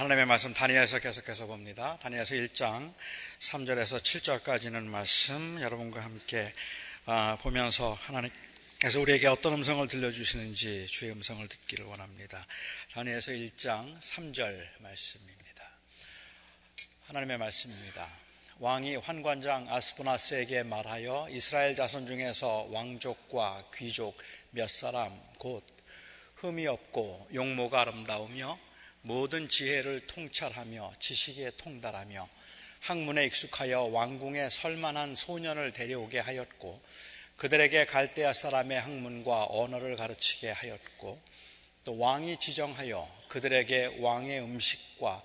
하나님의 말씀 다니엘서 계속해서 봅니다. 다니엘서 1장 3절에서 7절까지는 말씀 여러분과 함께 아, 보면서 하나님께서 우리에게 어떤 음성을 들려주시는지 주의 음성을 듣기를 원합니다. 다니엘서 1장 3절 말씀입니다. 하나님의 말씀입니다. 왕이 환관장 아스푸나스에게 말하여 이스라엘 자손 중에서 왕족과 귀족 몇 사람 곧 흠이 없고 용모가 아름다우며 모든 지혜를 통찰하며 지식에 통달하며 학문에 익숙하여 왕궁에 설만한 소년을 데려오게 하였고 그들에게 갈대아 사람의 학문과 언어를 가르치게 하였고 또 왕이 지정하여 그들에게 왕의 음식과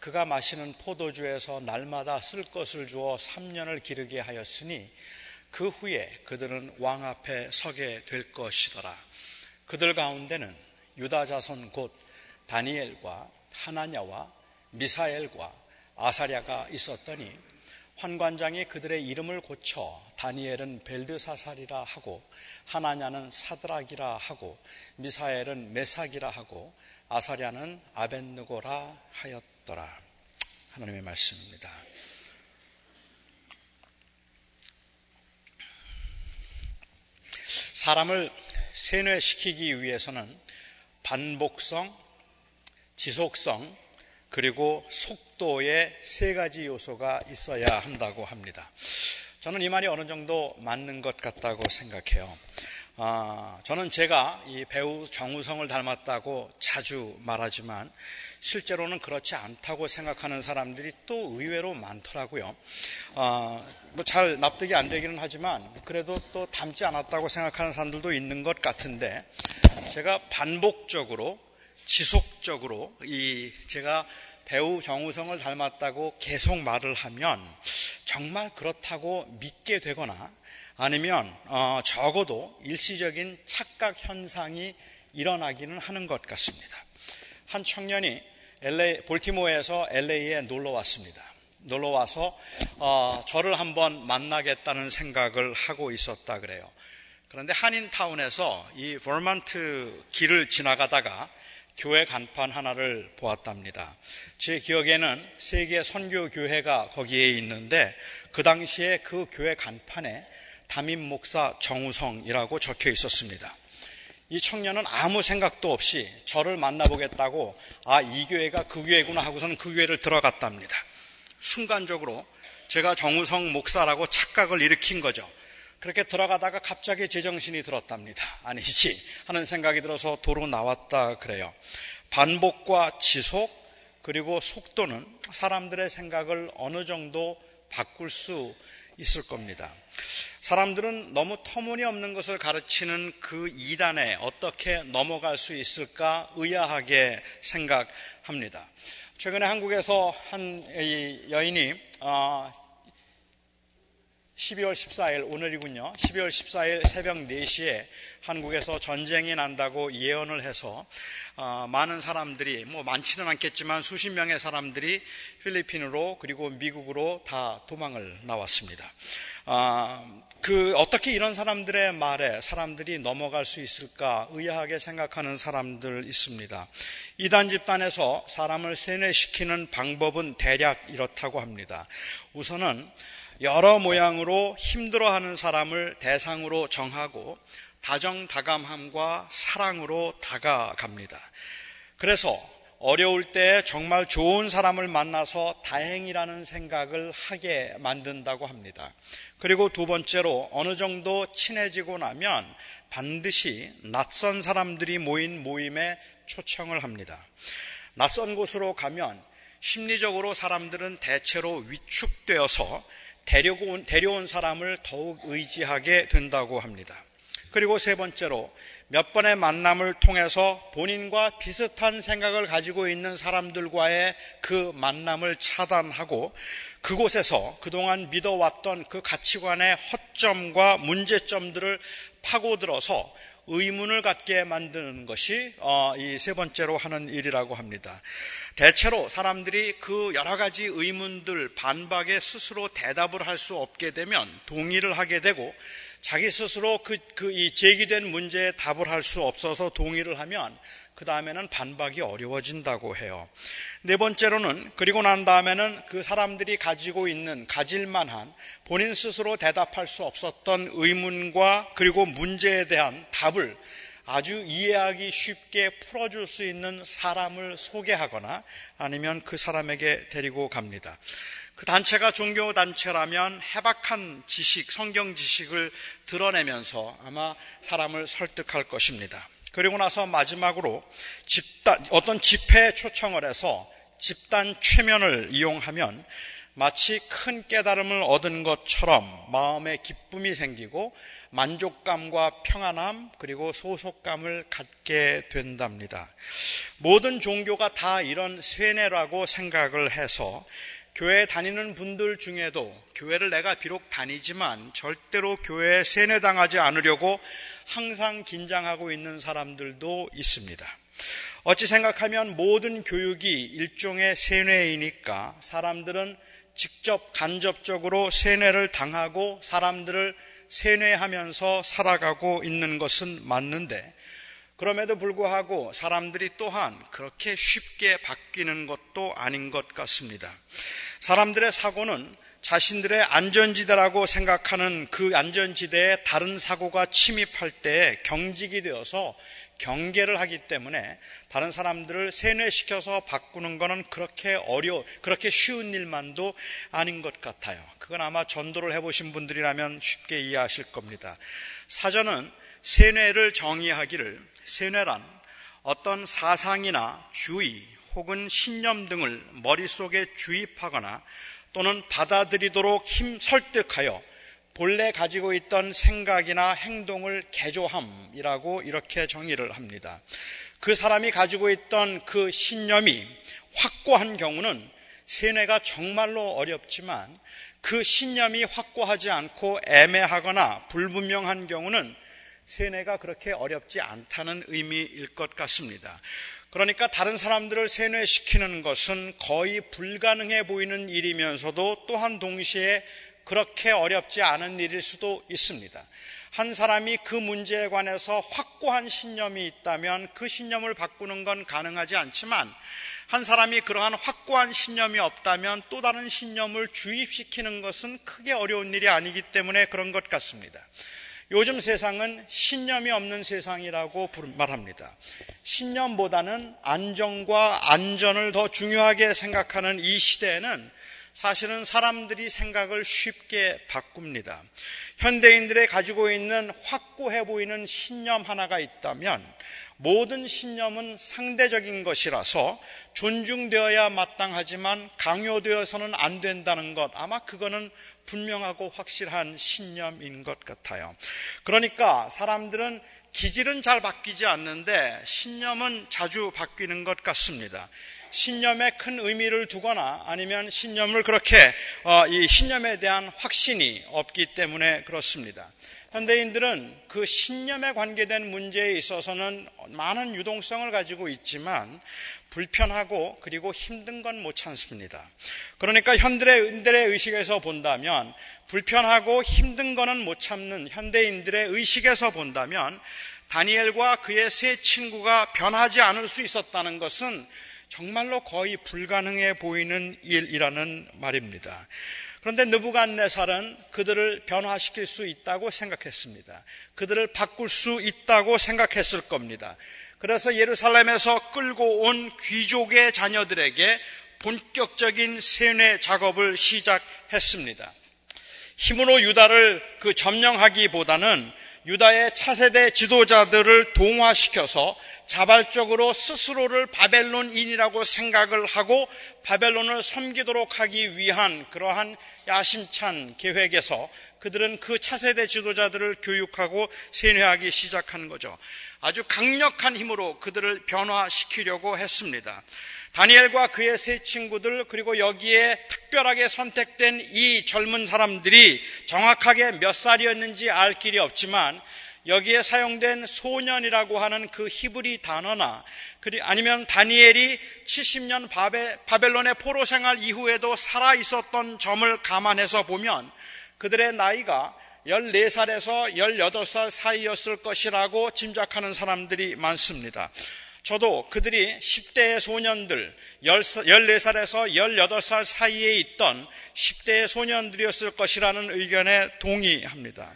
그가 마시는 포도주에서 날마다 쓸 것을 주어 3년을 기르게 하였으니 그 후에 그들은 왕 앞에 서게 될 것이더라. 그들 가운데는 유다 자손 곧 다니엘과 하나냐와 미사엘과 아사랴가 있었더니 환관장이 그들의 이름을 고쳐 다니엘은 벨드사살이라 하고 하나냐는 사드락이라 하고 미사엘은 메삭이라 하고 아사랴는 아벤느고라 하였더라. 하나님의 말씀입니다. 사람을 세뇌시키기 위해서는 반복성, 지속성, 그리고 속도의 세 가지 요소가 있어야 한다고 합니다. 저는 이 말이 어느 정도 맞는 것 같다고 생각해요. 아, 저는 제가 이 배우 정우성을 닮았다고 자주 말하지만 실제로는 그렇지 않다고 생각하는 사람들이 또 의외로 많더라고요. 아, 뭐잘 납득이 안 되기는 하지만 그래도 또 닮지 않았다고 생각하는 사람들도 있는 것 같은데 제가 반복적으로 지속적으로 이 제가 배우 정우성을 닮았다고 계속 말을 하면 정말 그렇다고 믿게 되거나 아니면 어, 적어도 일시적인 착각 현상이 일어나기는 하는 것 같습니다. 한 청년이 LA, 볼티모어에서 LA에 놀러 왔습니다. 놀러 와서 어, 저를 한번 만나겠다는 생각을 하고 있었다 그래요. 그런데 한인타운에서 이 버몬트 길을 지나가다가 교회 간판 하나를 보았답니다. 제 기억에는 세계 선교 교회가 거기에 있는데 그 당시에 그 교회 간판에 담임 목사 정우성이라고 적혀 있었습니다. 이 청년은 아무 생각도 없이 저를 만나보겠다고 아, 이 교회가 그 교회구나 하고서는 그 교회를 들어갔답니다. 순간적으로 제가 정우성 목사라고 착각을 일으킨 거죠. 그렇게 들어가다가 갑자기 제정신이 들었답니다. 아니지 하는 생각이 들어서 도로 나왔다 그래요. 반복과 지속 그리고 속도는 사람들의 생각을 어느 정도 바꿀 수 있을 겁니다. 사람들은 너무 터무니없는 것을 가르치는 그 이단에 어떻게 넘어갈 수 있을까 의아하게 생각합니다. 최근에 한국에서 한 여인이 어, 12월 14일 오늘이군요. 12월 14일 새벽 4시에 한국에서 전쟁이 난다고 예언을 해서 어, 많은 사람들이 뭐 많지는 않겠지만 수십 명의 사람들이 필리핀으로 그리고 미국으로 다 도망을 나왔습니다. 어, 그 어떻게 이런 사람들의 말에 사람들이 넘어갈 수 있을까 의아하게 생각하는 사람들 있습니다. 이단 집단에서 사람을 세뇌시키는 방법은 대략 이렇다고 합니다. 우선은 여러 모양으로 힘들어하는 사람을 대상으로 정하고 다정다감함과 사랑으로 다가갑니다. 그래서 어려울 때 정말 좋은 사람을 만나서 다행이라는 생각을 하게 만든다고 합니다. 그리고 두 번째로 어느 정도 친해지고 나면 반드시 낯선 사람들이 모인 모임에 초청을 합니다. 낯선 곳으로 가면 심리적으로 사람들은 대체로 위축되어서 데려온, 데려온 사람을 더욱 의지하게 된다고 합니다. 그리고 세 번째로 몇 번의 만남을 통해서 본인과 비슷한 생각을 가지고 있는 사람들과의 그 만남을 차단하고 그곳에서 그동안 믿어왔던 그 가치관의 허점과 문제점들을 파고들어서 의문을 갖게 만드는 것이 어, 이세 번째로 하는 일이라고 합니다. 대체로 사람들이 그 여러 가지 의문들 반박에 스스로 대답을 할 수 없게 되면 동의를 하게 되고 자기 스스로 그, 그 이 제기된 문제에 답을 할 수 없어서 동의를 하면 그그 다음에는 반박이 어려워진다고 해요. 네 번째로는 그리고 난 다음에는 그 사람들이 가지고 있는 가질 만한 본인 스스로 대답할 수 없었던 의문과 그리고 문제에 대한 답을 아주 이해하기 쉽게 풀어줄 수 있는 사람을 소개하거나 아니면 그 사람에게 데리고 갑니다. 그 단체가 종교 단체라면 해박한 지식, 성경 지식을 드러내면서 아마 사람을 설득할 것입니다. 그리고 나서 마지막으로 집단, 어떤 집회에 초청을 해서 집단 최면을 이용하면 마치 큰 깨달음을 얻은 것처럼 마음에 기쁨이 생기고 만족감과 평안함 그리고 소속감을 갖게 된답니다. 모든 종교가 다 이런 세뇌라고 생각을 해서 교회 다니는 분들 중에도 교회를 내가 비록 다니지만 절대로 교회에 세뇌당하지 않으려고 항상 긴장하고 있는 사람들도 있습니다. 어찌 생각하면 모든 교육이 일종의 세뇌이니까 사람들은 직접 간접적으로 세뇌를 당하고 사람들을 세뇌하면서 살아가고 있는 것은 맞는데 그럼에도 불구하고 사람들이 또한 그렇게 쉽게 바뀌는 것도 아닌 것 같습니다. 사람들의 사고는 자신들의 안전지대라고 생각하는 그 안전지대에 다른 사고가 침입할 때 경직이 되어서 경계를 하기 때문에 다른 사람들을 세뇌시켜서 바꾸는 것은 그렇게 어려, 그렇게 쉬운 일만도 아닌 것 같아요. 그건 아마 전도를 해보신 분들이라면 쉽게 이해하실 겁니다. 사전은 세뇌를 정의하기를 세뇌란 어떤 사상이나 주의 혹은 신념 등을 머릿속에 주입하거나 또는 받아들이도록 힘 설득하여 본래 가지고 있던 생각이나 행동을 개조함이라고 이렇게 정의를 합니다. 그 사람이 가지고 있던 그 신념이 확고한 경우는 세뇌가 정말로 어렵지만 그 신념이 확고하지 않고 애매하거나 불분명한 경우는 세뇌가 그렇게 어렵지 않다는 의미일 것 같습니다. 그러니까 다른 사람들을 세뇌시키는 것은 거의 불가능해 보이는 일이면서도 또한 동시에 그렇게 어렵지 않은 일일 수도 있습니다. 한 사람이 그 문제에 관해서 확고한 신념이 있다면 그 신념을 바꾸는 건 가능하지 않지만 한 사람이 그러한 확고한 신념이 없다면 또 다른 신념을 주입시키는 것은 크게 어려운 일이 아니기 때문에 그런 것 같습니다. 요즘 세상은 신념이 없는 세상이라고 말합니다. 신념보다는 안정과 안전을 더 중요하게 생각하는 이 시대에는 사실은 사람들이 생각을 쉽게 바꿉니다. 현대인들의 가지고 있는 확고해 보이는 신념 하나가 있다면 모든 신념은 상대적인 것이라서 존중되어야 마땅하지만 강요되어서는 안 된다는 것 아마 그거는 분명하고 확실한 신념인 것 같아요. 그러니까 사람들은 기질은 잘 바뀌지 않는데 신념은 자주 바뀌는 것 같습니다. 신념에 큰 의미를 두거나 아니면 신념을 그렇게 어, 이 신념에 대한 확신이 없기 때문에 그렇습니다. 현대인들은 그 신념에 관계된 문제에 있어서는 많은 유동성을 가지고 있지만 불편하고 그리고 힘든 건 못 참습니다. 그러니까 현대인들의 의식에서 본다면 불편하고 힘든 거는 못 참는 현대인들의 의식에서 본다면 다니엘과 그의 세 친구가 변하지 않을 수 있었다는 것은 정말로 거의 불가능해 보이는 일이라는 말입니다. 그런데 느부갓네살은 그들을 변화시킬 수 있다고 생각했습니다. 그들을 바꿀 수 있다고 생각했을 겁니다. 그래서 예루살렘에서 끌고 온 귀족의 자녀들에게 본격적인 세뇌 작업을 시작했습니다. 힘으로 유다를 그 점령하기보다는 유다의 차세대 지도자들을 동화시켜서 자발적으로 스스로를 바벨론인이라고 생각을 하고 바벨론을 섬기도록 하기 위한 그러한 야심찬 계획에서 그들은 그 차세대 지도자들을 교육하고 세뇌하기 시작한 거죠. 아주 강력한 힘으로 그들을 변화시키려고 했습니다. 다니엘과 그의 세 친구들 그리고 여기에 특별하게 선택된 이 젊은 사람들이 정확하게 몇 살이었는지 알 길이 없지만 여기에 사용된 소년이라고 하는 그 히브리 단어나 아니면 다니엘이 70년 바벨론의 포로 생활 이후에도 살아 있었던 점을 감안해서 보면 그들의 나이가 14살에서 18살 사이였을 것이라고 짐작하는 사람들이 많습니다. 저도 그들이 10대의 소년들, 14살에서 18살 사이에 있던 10대의 소년들이었을 것이라는 의견에 동의합니다.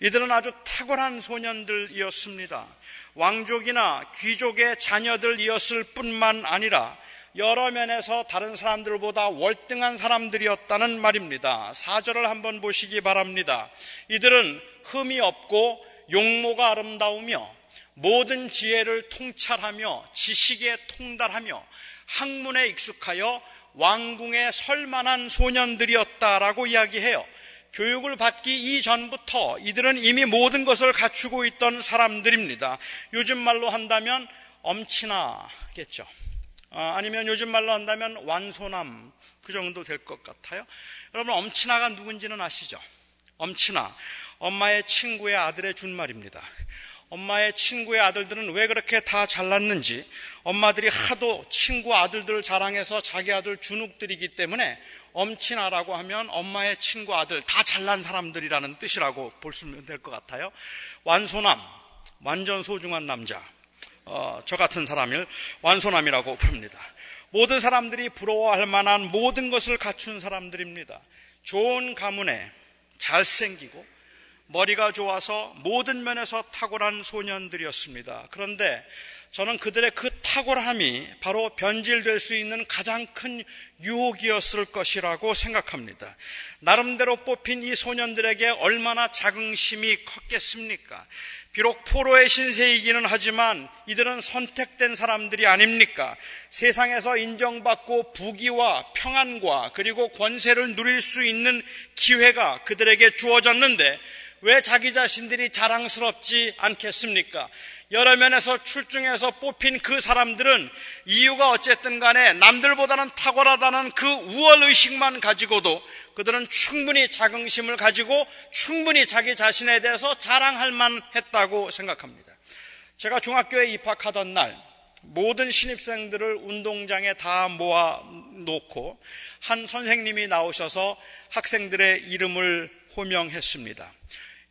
이들은 아주 탁월한 소년들이었습니다. 왕족이나 귀족의 자녀들이었을 뿐만 아니라 여러 면에서 다른 사람들보다 월등한 사람들이었다는 말입니다. 사절을 한번 보시기 바랍니다. 이들은 흠이 없고 용모가 아름다우며 모든 지혜를 통찰하며 지식에 통달하며 학문에 익숙하여 왕궁에 설만한 소년들이었다라고 이야기해요. 교육을 받기 이전부터 이들은 이미 모든 것을 갖추고 있던 사람들입니다. 요즘 말로 한다면 엄친아겠죠. 아, 아니면 요즘 말로 한다면 완소남 그 정도 될 것 같아요. 여러분 엄친아가 누군지는 아시죠? 엄친아 엄마의 친구의 아들의 준말입니다. 엄마의 친구의 아들들은 왜 그렇게 다 잘났는지 엄마들이 하도 친구 아들들을 자랑해서 자기 아들 준욱들이기 때문에 엄친아라고 하면 엄마의 친구 아들 다 잘난 사람들이라는 뜻이라고 볼수 있는 될것 같아요. 완소남 완전 소중한 남자 어, 저 같은 사람을 완소남이라고 부릅니다. 모든 사람들이 부러워할 만한 모든 것을 갖춘 사람들입니다. 좋은 가문에 잘생기고 머리가 좋아서 모든 면에서 탁월한 소년들이었습니다. 그런데 저는 그들의 그 탁월함이 바로 변질될 수 있는 가장 큰 유혹이었을 것이라고 생각합니다. 나름대로 뽑힌 이 소년들에게 얼마나 자긍심이 컸겠습니까? 비록 포로의 신세이기는 하지만 이들은 선택된 사람들이 아닙니까? 세상에서 인정받고 부귀와 평안과 그리고 권세를 누릴 수 있는 기회가 그들에게 주어졌는데 왜 자기 자신들이 자랑스럽지 않겠습니까? 여러 면에서 출중해서 뽑힌 그 사람들은 이유가 어쨌든 간에 남들보다는 탁월하다는 그 우월 의식만 가지고도 그들은 충분히 자긍심을 가지고 충분히 자기 자신에 대해서 자랑할 만했다고 생각합니다. 제가 중학교에 입학하던 날 모든 신입생들을 운동장에 다 모아 놓고 한 선생님이 나오셔서 학생들의 이름을 호명했습니다.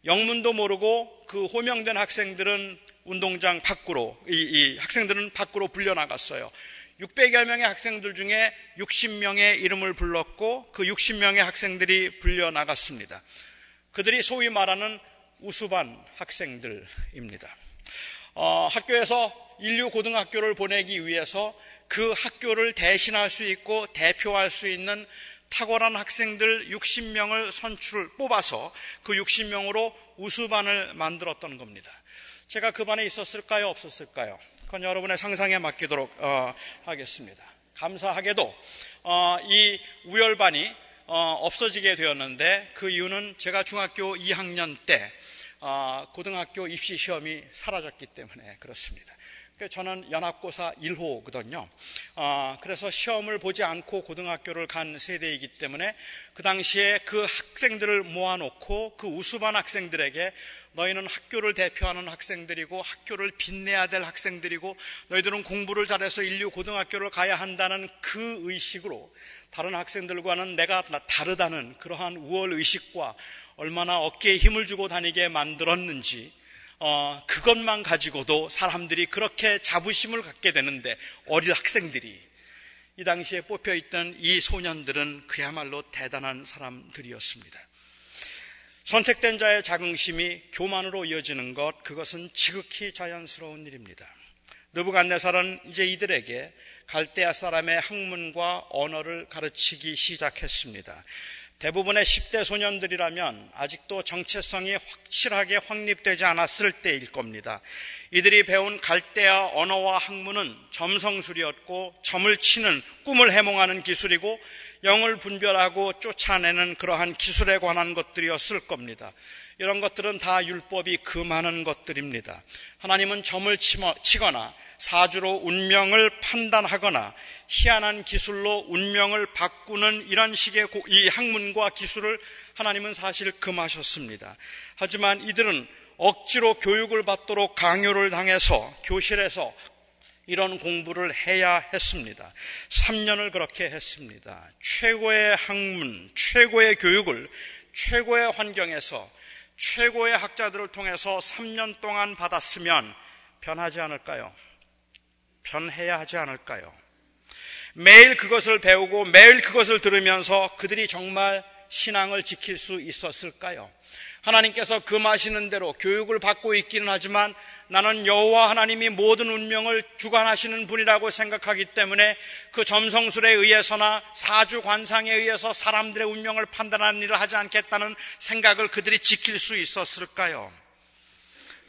영문도 모르고 그 호명된 학생들은 운동장 밖으로 이, 이 학생들은 밖으로 불려 나갔어요. 600여 명의 학생들 중에 60명의 이름을 불렀고 그 60명의 학생들이 불려 나갔습니다. 그들이 소위 말하는 우수반 학생들입니다. 어, 학교에서 인류 고등학교를 보내기 위해서 그 학교를 대신할 수 있고 대표할 수 있는 탁월한 학생들 60명을 선출 뽑아서 그 60명으로 우수반을 만들었던 겁니다. 제가 그 반에 있었을까요? 없었을까요? 그건 여러분의 상상에 맡기도록 어, 하겠습니다. 감사하게도 어, 이 우열반이 어, 없어지게 되었는데 그 이유는 제가 중학교 2학년 때 어, 고등학교 입시 시험이 사라졌기 때문에 그렇습니다. 저는 연합고사 1호거든요. 어, 그래서 시험을 보지 않고 고등학교를 간 세대이기 때문에 그 당시에 그 학생들을 모아놓고 그 우수반 학생들에게 너희는 학교를 대표하는 학생들이고 학교를 빛내야 될 학생들이고 너희들은 공부를 잘해서 인류 고등학교를 가야 한다는 그 의식으로 다른 학생들과는 내가 다르다는 그러한 우월 의식과 얼마나 어깨에 힘을 주고 다니게 만들었는지 어, 그것만 가지고도 사람들이 그렇게 자부심을 갖게 되는데 어린 학생들이 이 당시에 뽑혀 있던 이 소년들은 그야말로 대단한 사람들이었습니다. 선택된 자의 자긍심이 교만으로 이어지는 것, 그것은 지극히 자연스러운 일입니다. 느부갓네살은 이제 이들에게 갈대아 사람의 학문과 언어를 가르치기 시작했습니다. 대부분의 10대 소년들이라면 아직도 정체성이 확실하게 확립되지 않았을 때일 겁니다. 이들이 배운 갈대아 언어와 학문은 점성술이었고 점을 치는 꿈을 해몽하는 기술이고 영을 분별하고 쫓아내는 그러한 기술에 관한 것들이었을 겁니다. 이런 것들은 다 율법이 금하는 것들입니다. 하나님은 점을 치거나 사주로 운명을 판단하거나 희한한 기술로 운명을 바꾸는 이런 식의 이 학문과 기술을 하나님은 사실 금하셨습니다. 하지만 이들은 억지로 교육을 받도록 강요를 당해서 교실에서 이런 공부를 해야 했습니다. 3년을 그렇게 했습니다. 최고의 학문, 최고의 교육을 최고의 환경에서 최고의 학자들을 통해서 3년 동안 받았으면 변하지 않을까요? 변해야 하지 않을까요? 매일 그것을 배우고 매일 그것을 들으면서 그들이 정말 신앙을 지킬 수 있었을까요? 하나님께서 금하시는 대로 교육을 받고 있기는 하지만 나는 여호와 하나님이 모든 운명을 주관하시는 분이라고 생각하기 때문에 그 점성술에 의해서나 사주 관상에 의해서 사람들의 운명을 판단하는 일을 하지 않겠다는 생각을 그들이 지킬 수 있었을까요?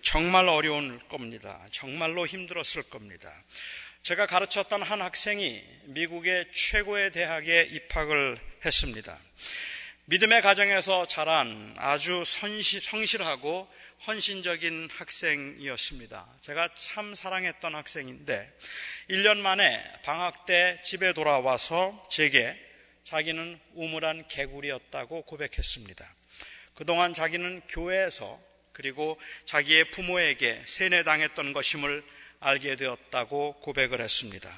정말 어려울 겁니다. 정말로 힘들었을 겁니다. 제가 가르쳤던 한 학생이 미국의 최고의 대학에 입학을 했습니다. 믿음의 가정에서 자란 아주 성실 하고 헌신적인 학생이었습니다. 제가 참 사랑했던 학생인데 1년 만에 방학 때 집에 돌아와서 제게 자기는 우물한 개구리였다고 고백했습니다. 그동안 자기는 교회에서 그리고 자기의 부모에게 세뇌당했던 것임을 알게 되었다고 고백을 했습니다.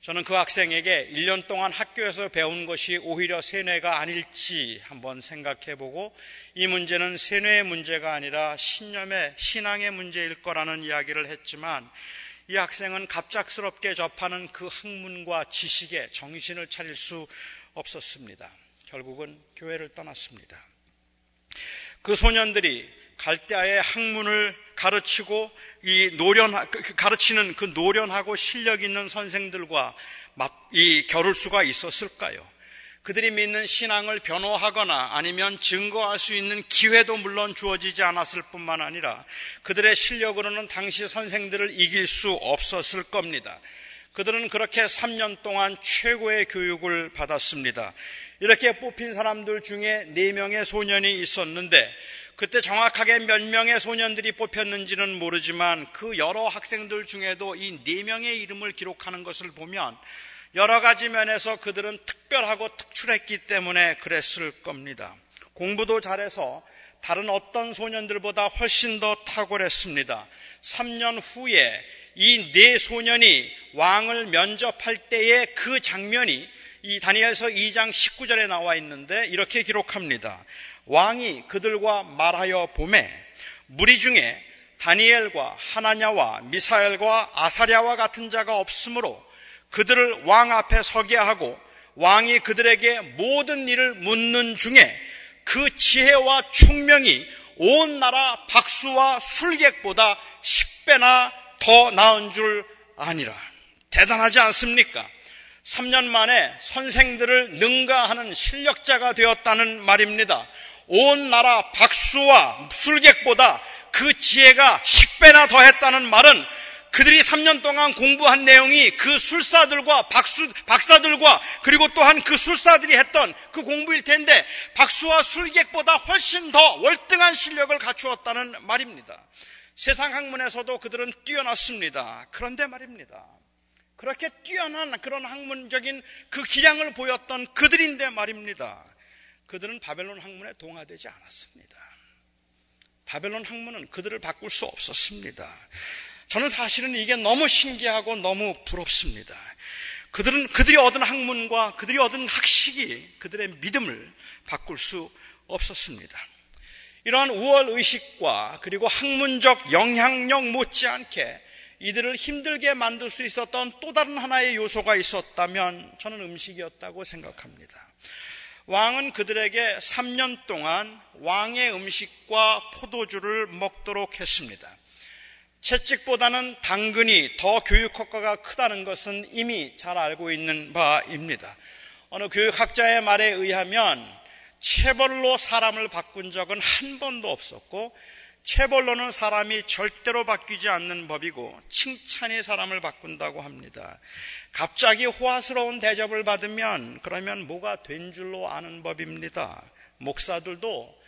저는 그 학생에게 1년 동안 학교에서 배운 것이 오히려 세뇌가 아닐지 한번 생각해 보고 이 문제는 세뇌의 문제가 아니라 신념의 신앙의 문제일 거라는 이야기를 했지만 이 학생은 갑작스럽게 접하는 그 학문과 지식에 정신을 차릴 수 없었습니다. 결국은 교회를 떠났습니다. 그 소년들이 갈대아의 학문을 가르치고 이 노련 그, 그 가르치는 그 노련하고 실력 있는 선생들과 이 겨룰 수가 있었을까요? 그들이 믿는 신앙을 변호하거나 아니면 증거할 수 있는 기회도 물론 주어지지 않았을 뿐만 아니라 그들의 실력으로는 당시 선생들을 이길 수 없었을 겁니다. 그들은 그렇게 3년 동안 최고의 교육을 받았습니다. 이렇게 뽑힌 사람들 중에 4명의 소년이 있었는데 그때 정확하게 몇 명의 소년들이 뽑혔는지는 모르지만 그 여러 학생들 중에도 이 네 명의 이름을 기록하는 것을 보면 여러 가지 면에서 그들은 특별하고 특출했기 때문에 그랬을 겁니다. 공부도 잘해서 다른 어떤 소년들보다 훨씬 더 탁월했습니다. 3년 후에 이 네 소년이 왕을 면접할 때의 그 장면이 이 다니엘서 2장 19절에 나와 있는데 이렇게 기록합니다. 왕이 그들과 말하여 봄에 무리 중에 다니엘과 하나냐와 미사엘과 아사랴와 같은 자가 없으므로 그들을 왕 앞에 서게 하고 왕이 그들에게 모든 일을 묻는 중에 그 지혜와 총명이 온 나라 박수와 술객보다 10배나 더 나은 줄 아니라. 대단하지 않습니까? 3년 만에 선생들을 능가하는 실력자가 되었다는 말입니다. 온 나라 박수와 술객보다 그 지혜가 10배나 더 했다는 말은 그들이 3년 동안 공부한 내용이 그 술사들과 박수, 박사들과 그리고 또한 그 술사들이 했던 그 공부일 텐데 박수와 술객보다 훨씬 더 월등한 실력을 갖추었다는 말입니다. 세상 학문에서도 그들은 뛰어났습니다. 그런데 말입니다. 그렇게 뛰어난 그런 학문적인 그 기량을 보였던 그들인데 말입니다. 그들은 바벨론 학문에 동화되지 않았습니다. 바벨론 학문은 그들을 바꿀 수 없었습니다. 저는 사실은 이게 너무 신기하고 너무 부럽습니다. 그들은 그들이 얻은 학문과 그들이 얻은 학식이 그들의 믿음을 바꿀 수 없었습니다. 이러한 우월 의식과 그리고 학문적 영향력 못지않게 이들을 힘들게 만들 수 있었던 또 다른 하나의 요소가 있었다면 저는 음식이었다고 생각합니다. 왕은 그들에게 3년 동안 왕의 음식과 포도주를 먹도록 했습니다. 채찍보다는 당근이 더 교육 효과가 크다는 것은 이미 잘 알고 있는 바입니다. 어느 교육학자의 말에 의하면 체벌로 사람을 바꾼 적은 한 번도 없었고 체벌로는 사람이 절대로 바뀌지 않는 법이고 칭찬이 사람을 바꾼다고 합니다. 갑자기 호화스러운 대접을 받으면 그러면 뭐가 된 줄로 아는 법입니다. 목사들도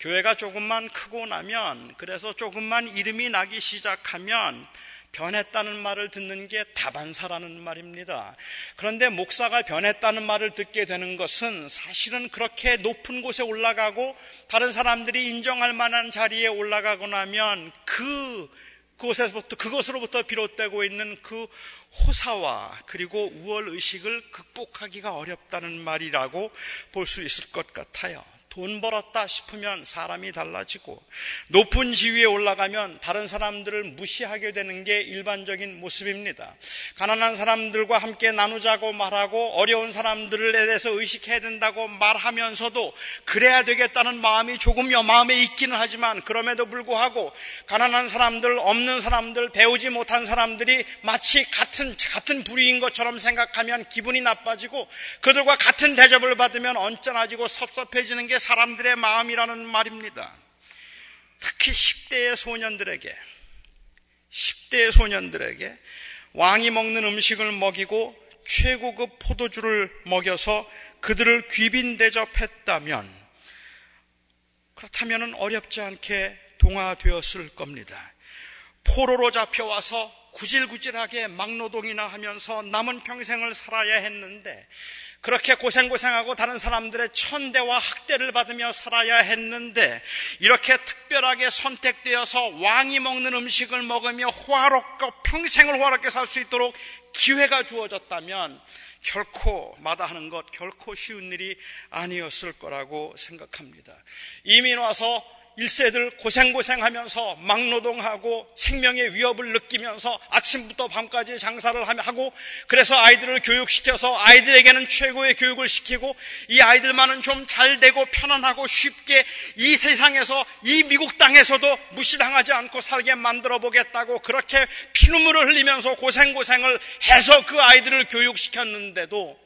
교회가 조금만 크고 나면 그래서 조금만 이름이 나기 시작하면 변했다는 말을 듣는 게 다반사라는 말입니다. 그런데 목사가 변했다는 말을 듣게 되는 것은 사실은 그렇게 높은 곳에 올라가고 다른 사람들이 인정할 만한 자리에 올라가고 나면 그 그곳에서부터 그것으로부터 비롯되고 있는 그 호사와 그리고 우월 의식을 극복하기가 어렵다는 말이라고 볼 수 있을 것 같아요. 돈 벌었다 싶으면 사람이 달라지고 높은 지위에 올라가면 다른 사람들을 무시하게 되는 게 일반적인 모습입니다. 가난한 사람들과 함께 나누자고 말하고 어려운 사람들에 대해서 의식해야 된다고 말하면서도 그래야 되겠다는 마음이 조금 마음에 있기는 하지만 그럼에도 불구하고 가난한 사람들, 없는 사람들, 배우지 못한 사람들이 마치 같은 같은 부류인 것처럼 생각하면 기분이 나빠지고 그들과 같은 대접을 받으면 언짢아지고 섭섭해지는 게 사람들의 마음이라는 말입니다. 특히 10대의 소년들에게, 10대의 소년들에게 왕이 먹는 음식을 먹이고 최고급 포도주를 먹여서 그들을 귀빈 대접했다면, 그렇다면 어렵지 않게 동화되었을 겁니다. 포로로 잡혀와서 구질구질하게 막노동이나 하면서 남은 평생을 살아야 했는데 그렇게 고생고생하고 다른 사람들의 천대와 학대를 받으며 살아야 했는데 이렇게 특별하게 선택되어서 왕이 먹는 음식을 먹으며 호화롭고 평생을 호화롭게 살 수 있도록 기회가 주어졌다면 결코 마다하는 것 결코 쉬운 일이 아니었을 거라고 생각합니다. 이민 와서 일세들 고생고생하면서 막노동하고 생명의 위협을 느끼면서 아침부터 밤까지 장사를 하고 그래서 아이들을 교육시켜서 아이들에게는 최고의 교육을 시키고 이 아이들만은 좀 잘 되고 편안하고 쉽게 이 세상에서 이 미국 땅에서도 무시당하지 않고 살게 만들어 보겠다고 그렇게 피눈물을 흘리면서 고생고생을 해서 그 아이들을 교육시켰는데도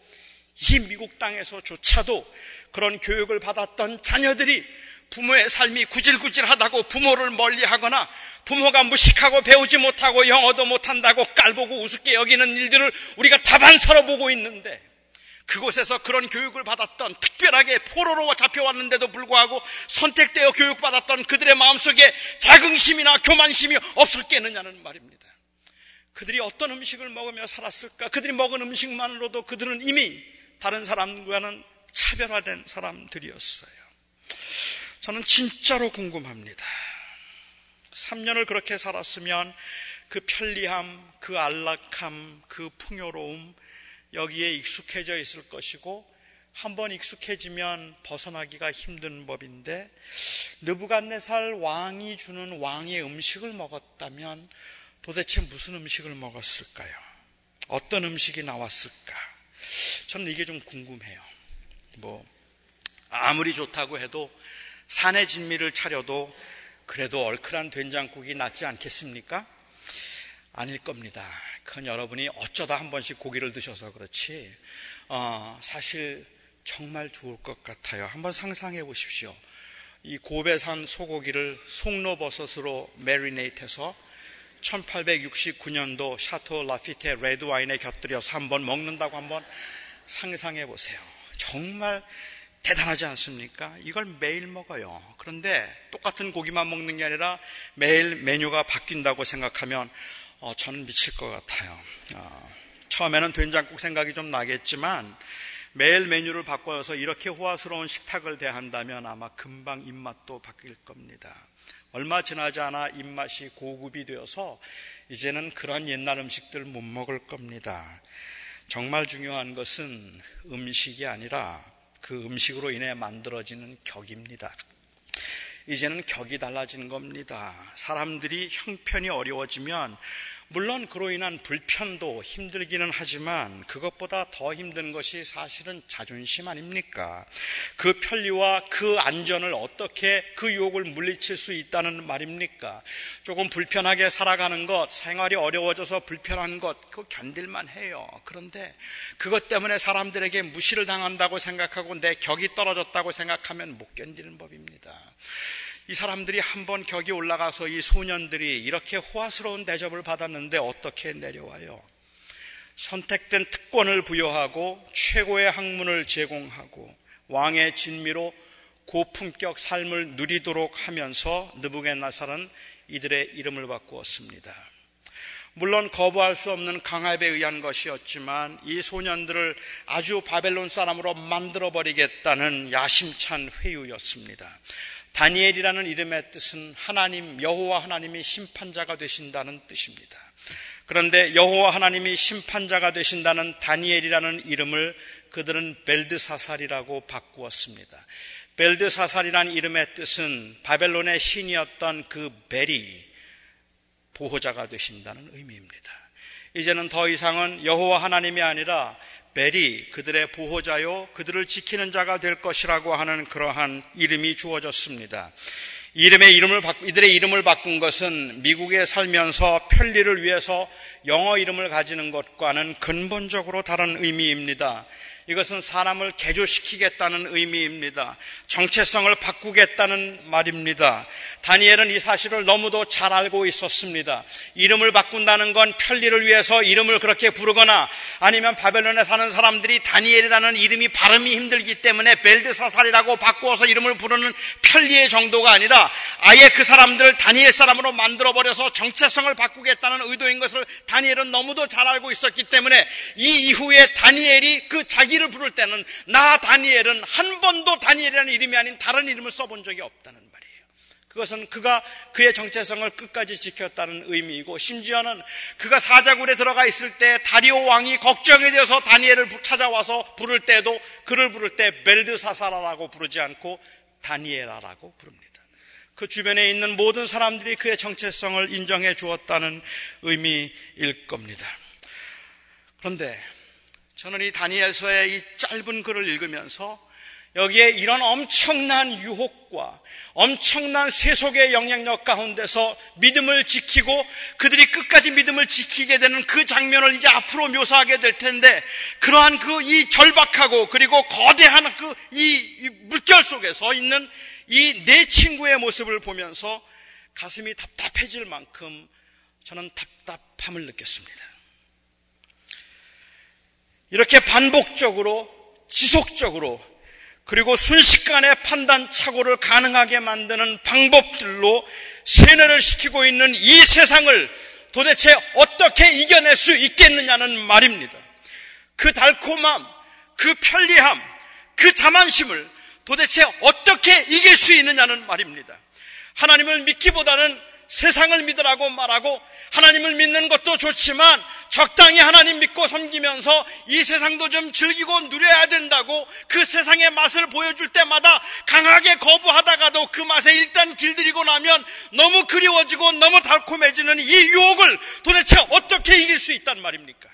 이 미국 땅에서조차도 그런 교육을 받았던 자녀들이 부모의 삶이 구질구질하다고 부모를 멀리하거나 부모가 무식하고 배우지 못하고 영어도 못한다고 깔보고 우습게 여기는 일들을 우리가 다반사로 보고 있는데 그곳에서 그런 교육을 받았던 특별하게 포로로 잡혀왔는데도 불구하고 선택되어 교육받았던 그들의 마음속에 자긍심이나 교만심이 없었겠느냐는 말입니다. 그들이 어떤 음식을 먹으며 살았을까? 그들이 먹은 음식만으로도 그들은 이미 다른 사람과는 차별화된 사람들이었어요. 저는 진짜로 궁금합니다. 3년을 그렇게 살았으면 그 편리함, 그 안락함, 그 풍요로움 여기에 익숙해져 있을 것이고 한번 익숙해지면 벗어나기가 힘든 법인데 느부갓네살 왕이 주는 왕의 음식을 먹었다면 도대체 무슨 음식을 먹었을까요? 어떤 음식이 나왔을까? 저는 이게 좀 궁금해요. 뭐 아무리 좋다고 해도 산의 진미를 차려도 그래도 얼큰한 된장국이 낫지 않겠습니까? 아닐 겁니다. 그건 여러분이 어쩌다 한 번씩 고기를 드셔서 그렇지, 어, 사실 정말 좋을 것 같아요. 한번 상상해 보십시오. 이 고배산 소고기를 송로버섯으로 메리네이트해서 1869년도 샤토 라피테 레드 와인에 곁들여서 한번 먹는다고 한번 상상해 보세요. 정말 대단하지 않습니까? 이걸 매일 먹어요. 그런데 똑같은 고기만 먹는 게 아니라 매일 메뉴가 바뀐다고 생각하면 어, 저는 미칠 것 같아요. 어, 처음에는 된장국 생각이 좀 나겠지만 매일 메뉴를 바꿔서 이렇게 호화스러운 식탁을 대한다면 아마 금방 입맛도 바뀔 겁니다. 얼마 지나지 않아 입맛이 고급이 되어서 이제는 그런 옛날 음식들 못 먹을 겁니다. 정말 중요한 것은 음식이 아니라 그 음식으로 인해 만들어지는 격입니다. 이제는 격이 달라지는 겁니다. 사람들이 형편이 어려워지면 물론 그로 인한 불편도 힘들기는 하지만 그것보다 더 힘든 것이 사실은 자존심 아닙니까? 그 편리와 그 안전을 어떻게 그 유혹을 물리칠 수 있다는 말입니까? 조금 불편하게 살아가는 것, 생활이 어려워져서 불편한 것, 그거 견딜만 해요. 그런데 그것 때문에 사람들에게 무시를 당한다고 생각하고 내 격이 떨어졌다고 생각하면 못 견디는 법입니다. 이 사람들이 한번 격이 올라가서 이 소년들이 이렇게 호화스러운 대접을 받았는데 어떻게 내려와요? 선택된 특권을 부여하고 최고의 학문을 제공하고 왕의 진미로 고품격 삶을 누리도록 하면서 느부갓네살은 이들의 이름을 바꾸었습니다. 물론 거부할 수 없는 강압에 의한 것이었지만 이 소년들을 아주 바벨론 사람으로 만들어 버리겠다는 야심찬 회유였습니다. 다니엘이라는 이름의 뜻은 하나님 여호와 하나님이 심판자가 되신다는 뜻입니다. 그런데 여호와 하나님이 심판자가 되신다는 다니엘이라는 이름을 그들은 벨드사살이라고 바꾸었습니다. 벨드사살이란 이름의 뜻은 바벨론의 신이었던 그 벨이 보호자가 되신다는 의미입니다. 이제는 더 이상은 여호와 하나님이 아니라 벨이 그들의 보호자요 그들을 지키는 자가 될 것이라고 하는 그러한 이름이 주어졌습니다. 이름의 이름을 이들의 이름을 바꾼 것은 미국에 살면서 편리를 위해서 영어 이름을 가지는 것과는 근본적으로 다른 의미입니다. 이것은 사람을 개조시키겠다는 의미입니다. 정체성을 바꾸겠다는 말입니다. 다니엘은 이 사실을 너무도 잘 알고 있었습니다. 이름을 바꾼다는 건 편리를 위해서 이름을 그렇게 부르거나 아니면 바벨론에 사는 사람들이 다니엘이라는 이름이 발음이 힘들기 때문에 벨드사살이라고 바꾸어서 이름을 부르는 편리의 정도가 아니라 아예 그 사람들을 다니엘 사람으로 만들어버려서 정체성을 바꾸겠다는 의도인 것을 다니엘은 너무도 잘 알고 있었기 때문에 이 이후에 다니엘이 그 자기 자기를 부를 때는 나 다니엘은 한 번도 다니엘이라는 이름이 아닌 다른 이름을 써본 적이 없다는 말이에요. 그것은 그가 그의 정체성을 끝까지 지켰다는 의미이고 심지어는 그가 사자굴에 들어가 있을 때 다리오 왕이 걱정이 되어서 다니엘을 찾아와서 부를 때도 그를 부를 때 벨드사사라라고 부르지 않고 다니엘아라고 부릅니다. 그 주변에 있는 모든 사람들이 그의 정체성을 인정해 주었다는 의미일 겁니다. 그런데 저는 이 다니엘서의 이 짧은 글을 읽으면서 여기에 이런 엄청난 유혹과 엄청난 세속의 영향력 가운데서 믿음을 지키고 그들이 끝까지 믿음을 지키게 되는 그 장면을 이제 앞으로 묘사하게 될 텐데 그러한 그 이 절박하고 그리고 거대한 그 이 물결 속에서 있는 이 내 친구의 모습을 보면서 가슴이 답답해질 만큼 저는 답답함을 느꼈습니다. 이렇게 반복적으로 지속적으로 그리고 순식간에 판단 착오를 가능하게 만드는 방법들로 세뇌를 시키고 있는 이 세상을 도대체 어떻게 이겨낼 수 있겠느냐는 말입니다. 그 달콤함, 그 편리함, 그 자만심을 도대체 어떻게 이길 수 있느냐는 말입니다. 하나님을 믿기보다는 세상을 믿으라고 말하고 하나님을 믿는 것도 좋지만 적당히 하나님 믿고 섬기면서 이 세상도 좀 즐기고 누려야 된다고 그 세상의 맛을 보여줄 때마다 강하게 거부하다가도 그 맛에 일단 길들이고 나면 너무 그리워지고 너무 달콤해지는 이 유혹을 도대체 어떻게 이길 수 있단 말입니까?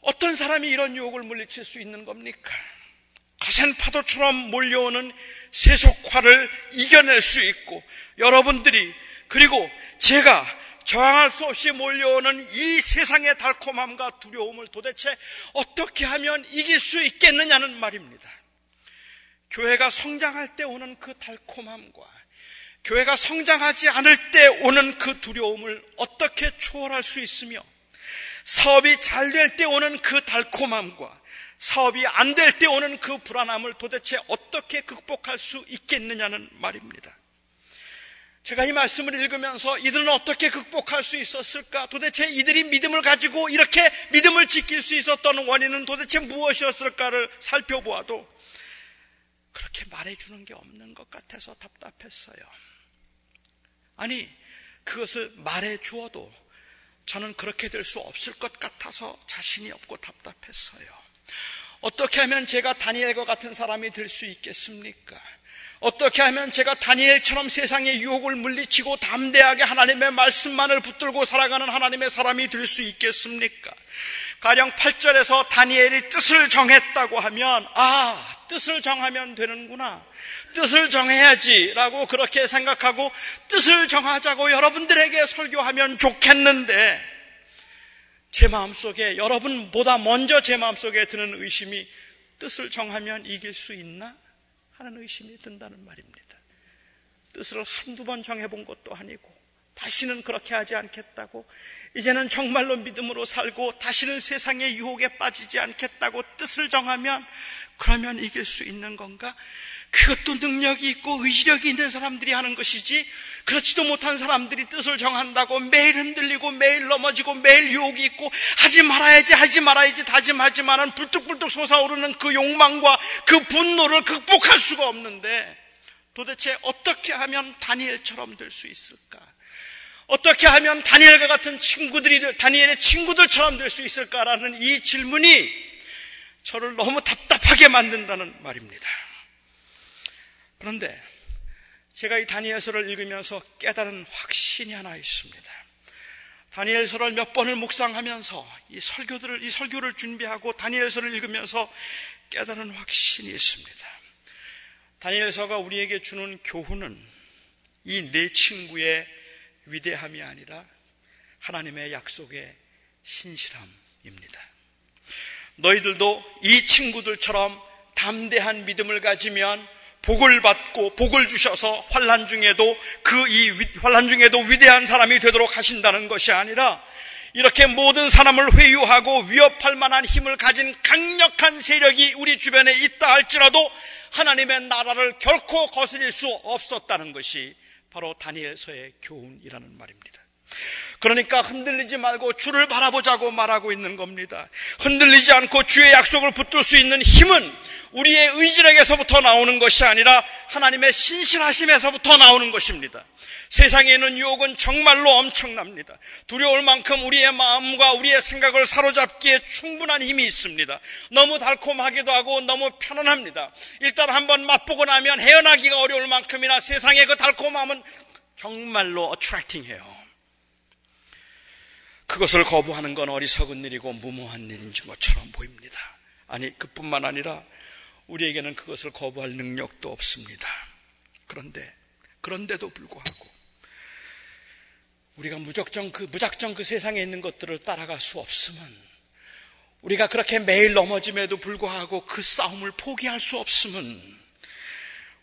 어떤 사람이 이런 유혹을 물리칠 수 있는 겁니까? 거센 파도처럼 몰려오는 세속화를 이겨낼 수 있고 여러분들이 그리고 제가 저항할 수 없이 몰려오는 이 세상의 달콤함과 두려움을 도대체 어떻게 하면 이길 수 있겠느냐는 말입니다. 교회가 성장할 때 오는 그 달콤함과 교회가 성장하지 않을 때 오는 그 두려움을 어떻게 초월할 수 있으며 사업이 잘 될 때 오는 그 달콤함과 사업이 안 될 때 오는 그 불안함을 도대체 어떻게 극복할 수 있겠느냐는 말입니다. 제가 이 말씀을 읽으면서 이들은 어떻게 극복할 수 있었을까? 도대체 이들이 믿음을 가지고 이렇게 믿음을 지킬 수 있었던 원인은 도대체 무엇이었을까를 살펴보아도 그렇게 말해주는 게 없는 것 같아서 답답했어요. 아니, 그것을 말해 주어도 저는 그렇게 될 수 없을 것 같아서 자신이 없고 답답했어요. 어떻게 하면 제가 다니엘과 같은 사람이 될 수 있겠습니까? 어떻게 하면 제가 다니엘처럼 세상의 유혹을 물리치고 담대하게 하나님의 말씀만을 붙들고 살아가는 하나님의 사람이 될 수 있겠습니까? 가령 8절에서 다니엘이 뜻을 정했다고 하면, 아, 뜻을 정하면 되는구나. 뜻을 정해야지. 라고 그렇게 생각하고 뜻을 정하자고 여러분들에게 설교하면 좋겠는데, 제 마음속에 여러분보다 먼저 제 마음속에 드는 의심이 뜻을 정하면 이길 수 있나? 하는 의심이 든다는 말입니다. 뜻을 한두 번 정해본 것도 아니고 다시는 그렇게 하지 않겠다고 이제는 정말로 믿음으로 살고 다시는 세상의 유혹에 빠지지 않겠다고 뜻을 정하면 그러면 이길 수 있는 건가? 그것도 능력이 있고 의지력이 있는 사람들이 하는 것이지 그렇지도 못한 사람들이 뜻을 정한다고 매일 흔들리고 매일 넘어지고 매일 유혹이 있고 하지 말아야지 하지 말아야지 다짐하지만은 불뚝불뚝 솟아오르는 그 욕망과 그 분노를 극복할 수가 없는데 도대체 어떻게 하면 다니엘처럼 될 수 있을까? 어떻게 하면 다니엘과 같은 친구들이 다니엘의 친구들처럼 될 수 있을까라는 이 질문이 저를 너무 답답하게 만든다는 말입니다. 그런데 제가 이 다니엘서를 읽으면서 깨달은 확신이 하나 있습니다. 다니엘서를 몇 번을 묵상하면서 이 설교들을 이 설교를 준비하고 다니엘서를 읽으면서 깨달은 확신이 있습니다. 다니엘서가 우리에게 주는 교훈은 이 네 친구의 위대함이 아니라 하나님의 약속의 신실함입니다. 너희들도 이 친구들처럼 담대한 믿음을 가지면 복을 받고 복을 주셔서 환란 중에도 그 이 환란 중에도 위대한 사람이 되도록 하신다는 것이 아니라 이렇게 모든 사람을 회유하고 위협할 만한 힘을 가진 강력한 세력이 우리 주변에 있다 할지라도 하나님의 나라를 결코 거스릴 수 없었다는 것이 바로 다니엘서의 교훈이라는 말입니다. 그러니까 흔들리지 말고 주를 바라보자고 말하고 있는 겁니다. 흔들리지 않고 주의 약속을 붙들 수 있는 힘은 우리의 의지력에서부터 나오는 것이 아니라 하나님의 신실하심에서부터 나오는 것입니다. 세상에 있는 유혹은 정말로 엄청납니다. 두려울 만큼 우리의 마음과 우리의 생각을 사로잡기에 충분한 힘이 있습니다. 너무 달콤하기도 하고 너무 편안합니다. 일단 한번 맛보고 나면 헤어나기가 어려울 만큼이나 세상의 그 달콤함은 정말로 어트랙팅해요. 그것을 거부하는 건 어리석은 일이고 무모한 일인 것처럼 보입니다. 아니, 그뿐만 아니라 우리에게는 그것을 거부할 능력도 없습니다. 그런데, 그런데도 불구하고, 우리가 무작정 그, 무작정 그 세상에 있는 것들을 따라갈 수 없으면, 우리가 그렇게 매일 넘어짐에도 불구하고 그 싸움을 포기할 수 없으면,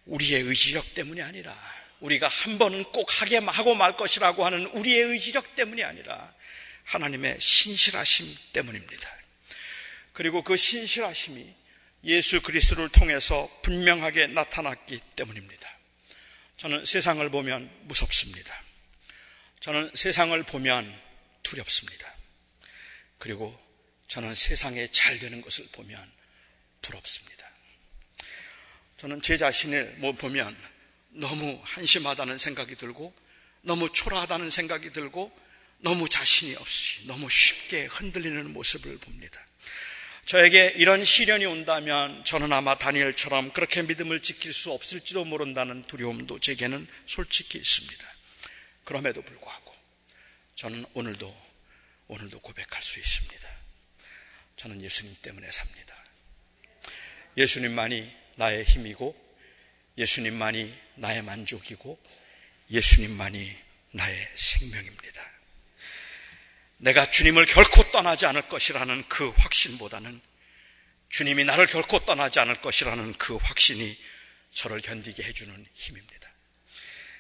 우리의 의지력 때문이 아니라, 우리가 한 번은 꼭 하게 하고 말 것이라고 하는 우리의 의지력 때문이 아니라, 하나님의 신실하심 때문입니다. 그리고 그 신실하심이 예수 그리스도를 통해서 분명하게 나타났기 때문입니다. 저는 세상을 보면 무섭습니다. 저는 세상을 보면 두렵습니다. 그리고 저는 세상에 잘 되는 것을 보면 부럽습니다. 저는 제 자신을 뭐 보면 너무 한심하다는 생각이 들고 너무 초라하다는 생각이 들고 너무 자신이 없이 너무 쉽게 흔들리는 모습을 봅니다. 저에게 이런 시련이 온다면 저는 아마 다니엘처럼 그렇게 믿음을 지킬 수 없을지도 모른다는 두려움도 제게는 솔직히 있습니다. 그럼에도 불구하고 저는 오늘도 오늘도 고백할 수 있습니다. 저는 예수님 때문에 삽니다. 예수님만이 나의 힘이고 예수님만이 나의 만족이고 예수님만이 나의 생명입니다. 내가 주님을 결코 떠나지 않을 것이라는 그 확신보다는 주님이 나를 결코 떠나지 않을 것이라는 그 확신이 저를 견디게 해주는 힘입니다.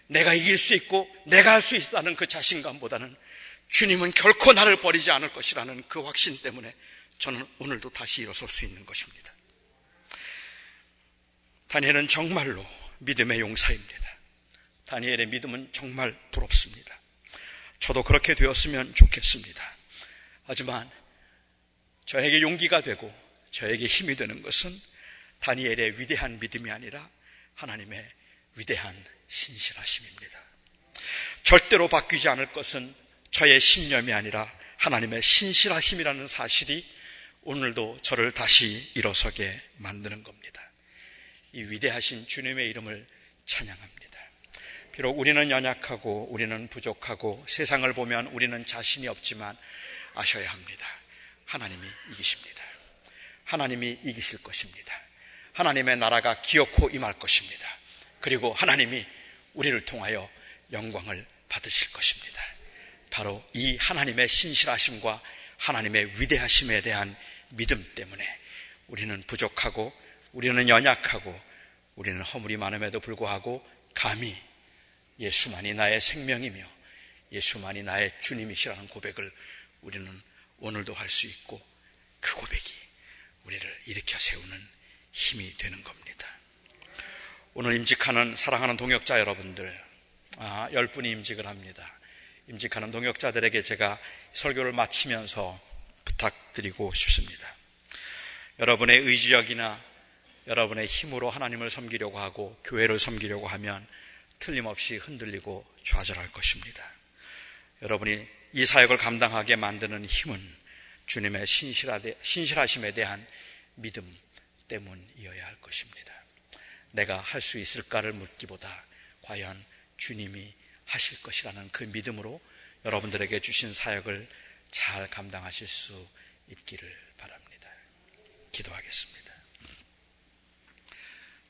내가 이길 수 있고 내가 할 수 있다는 그 자신감보다는 주님은 결코 나를 버리지 않을 것이라는 그 확신 때문에 저는 오늘도 다시 일어설 수 있는 것입니다. 다니엘은 정말로 믿음의 용사입니다. 다니엘의 믿음은 정말 부럽습니다. 저도 그렇게 되었으면 좋겠습니다. 하지만 저에게 용기가 되고 저에게 힘이 되는 것은 다니엘의 위대한 믿음이 아니라 하나님의 위대한 신실하심입니다. 절대로 바뀌지 않을 것은 저의 신념이 아니라 하나님의 신실하심이라는 사실이 오늘도 저를 다시 일어서게 만드는 겁니다. 이 위대하신 주님의 이름을 찬양합니다. 비록 우리는 연약하고 우리는 부족하고 세상을 보면 우리는 자신이 없지만 아셔야 합니다. 하나님이 이기십니다. 하나님이 이기실 것입니다. 하나님의 나라가 기어코 임할 것입니다. 그리고 하나님이 우리를 통하여 영광을 받으실 것입니다. 바로 이 하나님의 신실하심과 하나님의 위대하심에 대한 믿음 때문에 우리는 부족하고 우리는 연약하고 우리는 허물이 많음에도 불구하고 감히 예수만이 나의 생명이며 예수만이 나의 주님이시라는 고백을 우리는 오늘도 할 수 있고 그 고백이 우리를 일으켜 세우는 힘이 되는 겁니다. 오늘 임직하는 사랑하는 동역자 여러분들, 아, 열 분이 임직을 합니다. 임직하는 동역자들에게 제가 설교를 마치면서 부탁드리고 싶습니다. 여러분의 의지력이나 여러분의 힘으로 하나님을 섬기려고 하고 교회를 섬기려고 하면 틀림없이 흔들리고 좌절할 것입니다. 여러분이 이 사역을 감당하게 만드는 힘은 주님의 신실하심에 대한 믿음 때문이어야 할 것입니다. 내가 할 수 있을까를 묻기보다 과연 주님이 하실 것이라는 그 믿음으로 여러분들에게 주신 사역을 잘 감당하실 수 있기를 바랍니다. 기도하겠습니다.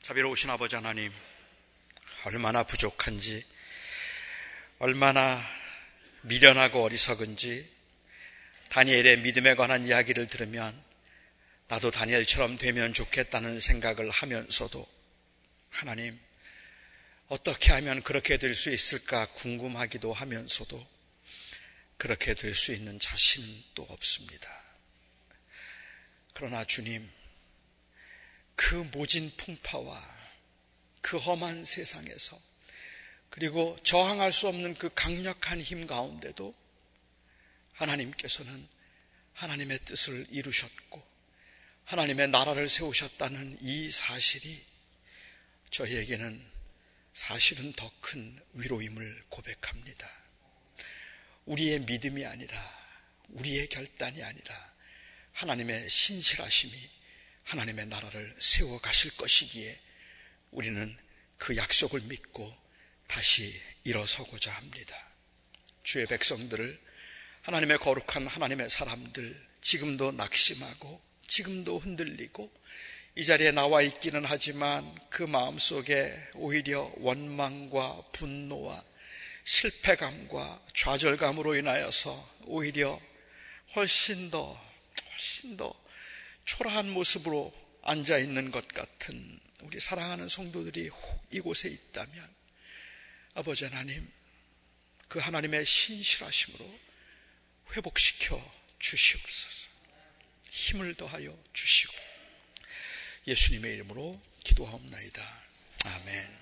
자비로우신 아버지 하나님, 얼마나 부족한지, 얼마나 미련하고 어리석은지, 다니엘의 믿음에 관한 이야기를 들으면 나도 다니엘처럼 되면 좋겠다는 생각을 하면서도 하나님, 어떻게 하면 그렇게 될 수 있을까 궁금하기도 하면서도 그렇게 될 수 있는 자신은 또 없습니다. 그러나 주님, 그 모진 풍파와 그 험한 세상에서 그리고 저항할 수 없는 그 강력한 힘 가운데도 하나님께서는 하나님의 뜻을 이루셨고 하나님의 나라를 세우셨다는 이 사실이 저희에게는 사실은 더 큰 위로임을 고백합니다. 우리의 믿음이 아니라 우리의 결단이 아니라 하나님의 신실하심이 하나님의 나라를 세워 가실 것이기에 우리는 그 약속을 믿고 다시 일어서고자 합니다. 주의 백성들을 하나님의 거룩한 하나님의 사람들 지금도 낙심하고 지금도 흔들리고 이 자리에 나와 있기는 하지만 그 마음 속에 오히려 원망과 분노와 실패감과 좌절감으로 인하여서 오히려 훨씬 더, 훨씬 더 초라한 모습으로 앉아 있는 것 같은 우리 사랑하는 성도들이 혹 이곳에 있다면 아버지 하나님, 그 하나님의 신실하심으로 회복시켜 주시옵소서. 힘을 더하여 주시고 예수님의 이름으로 기도하옵나이다. 아멘.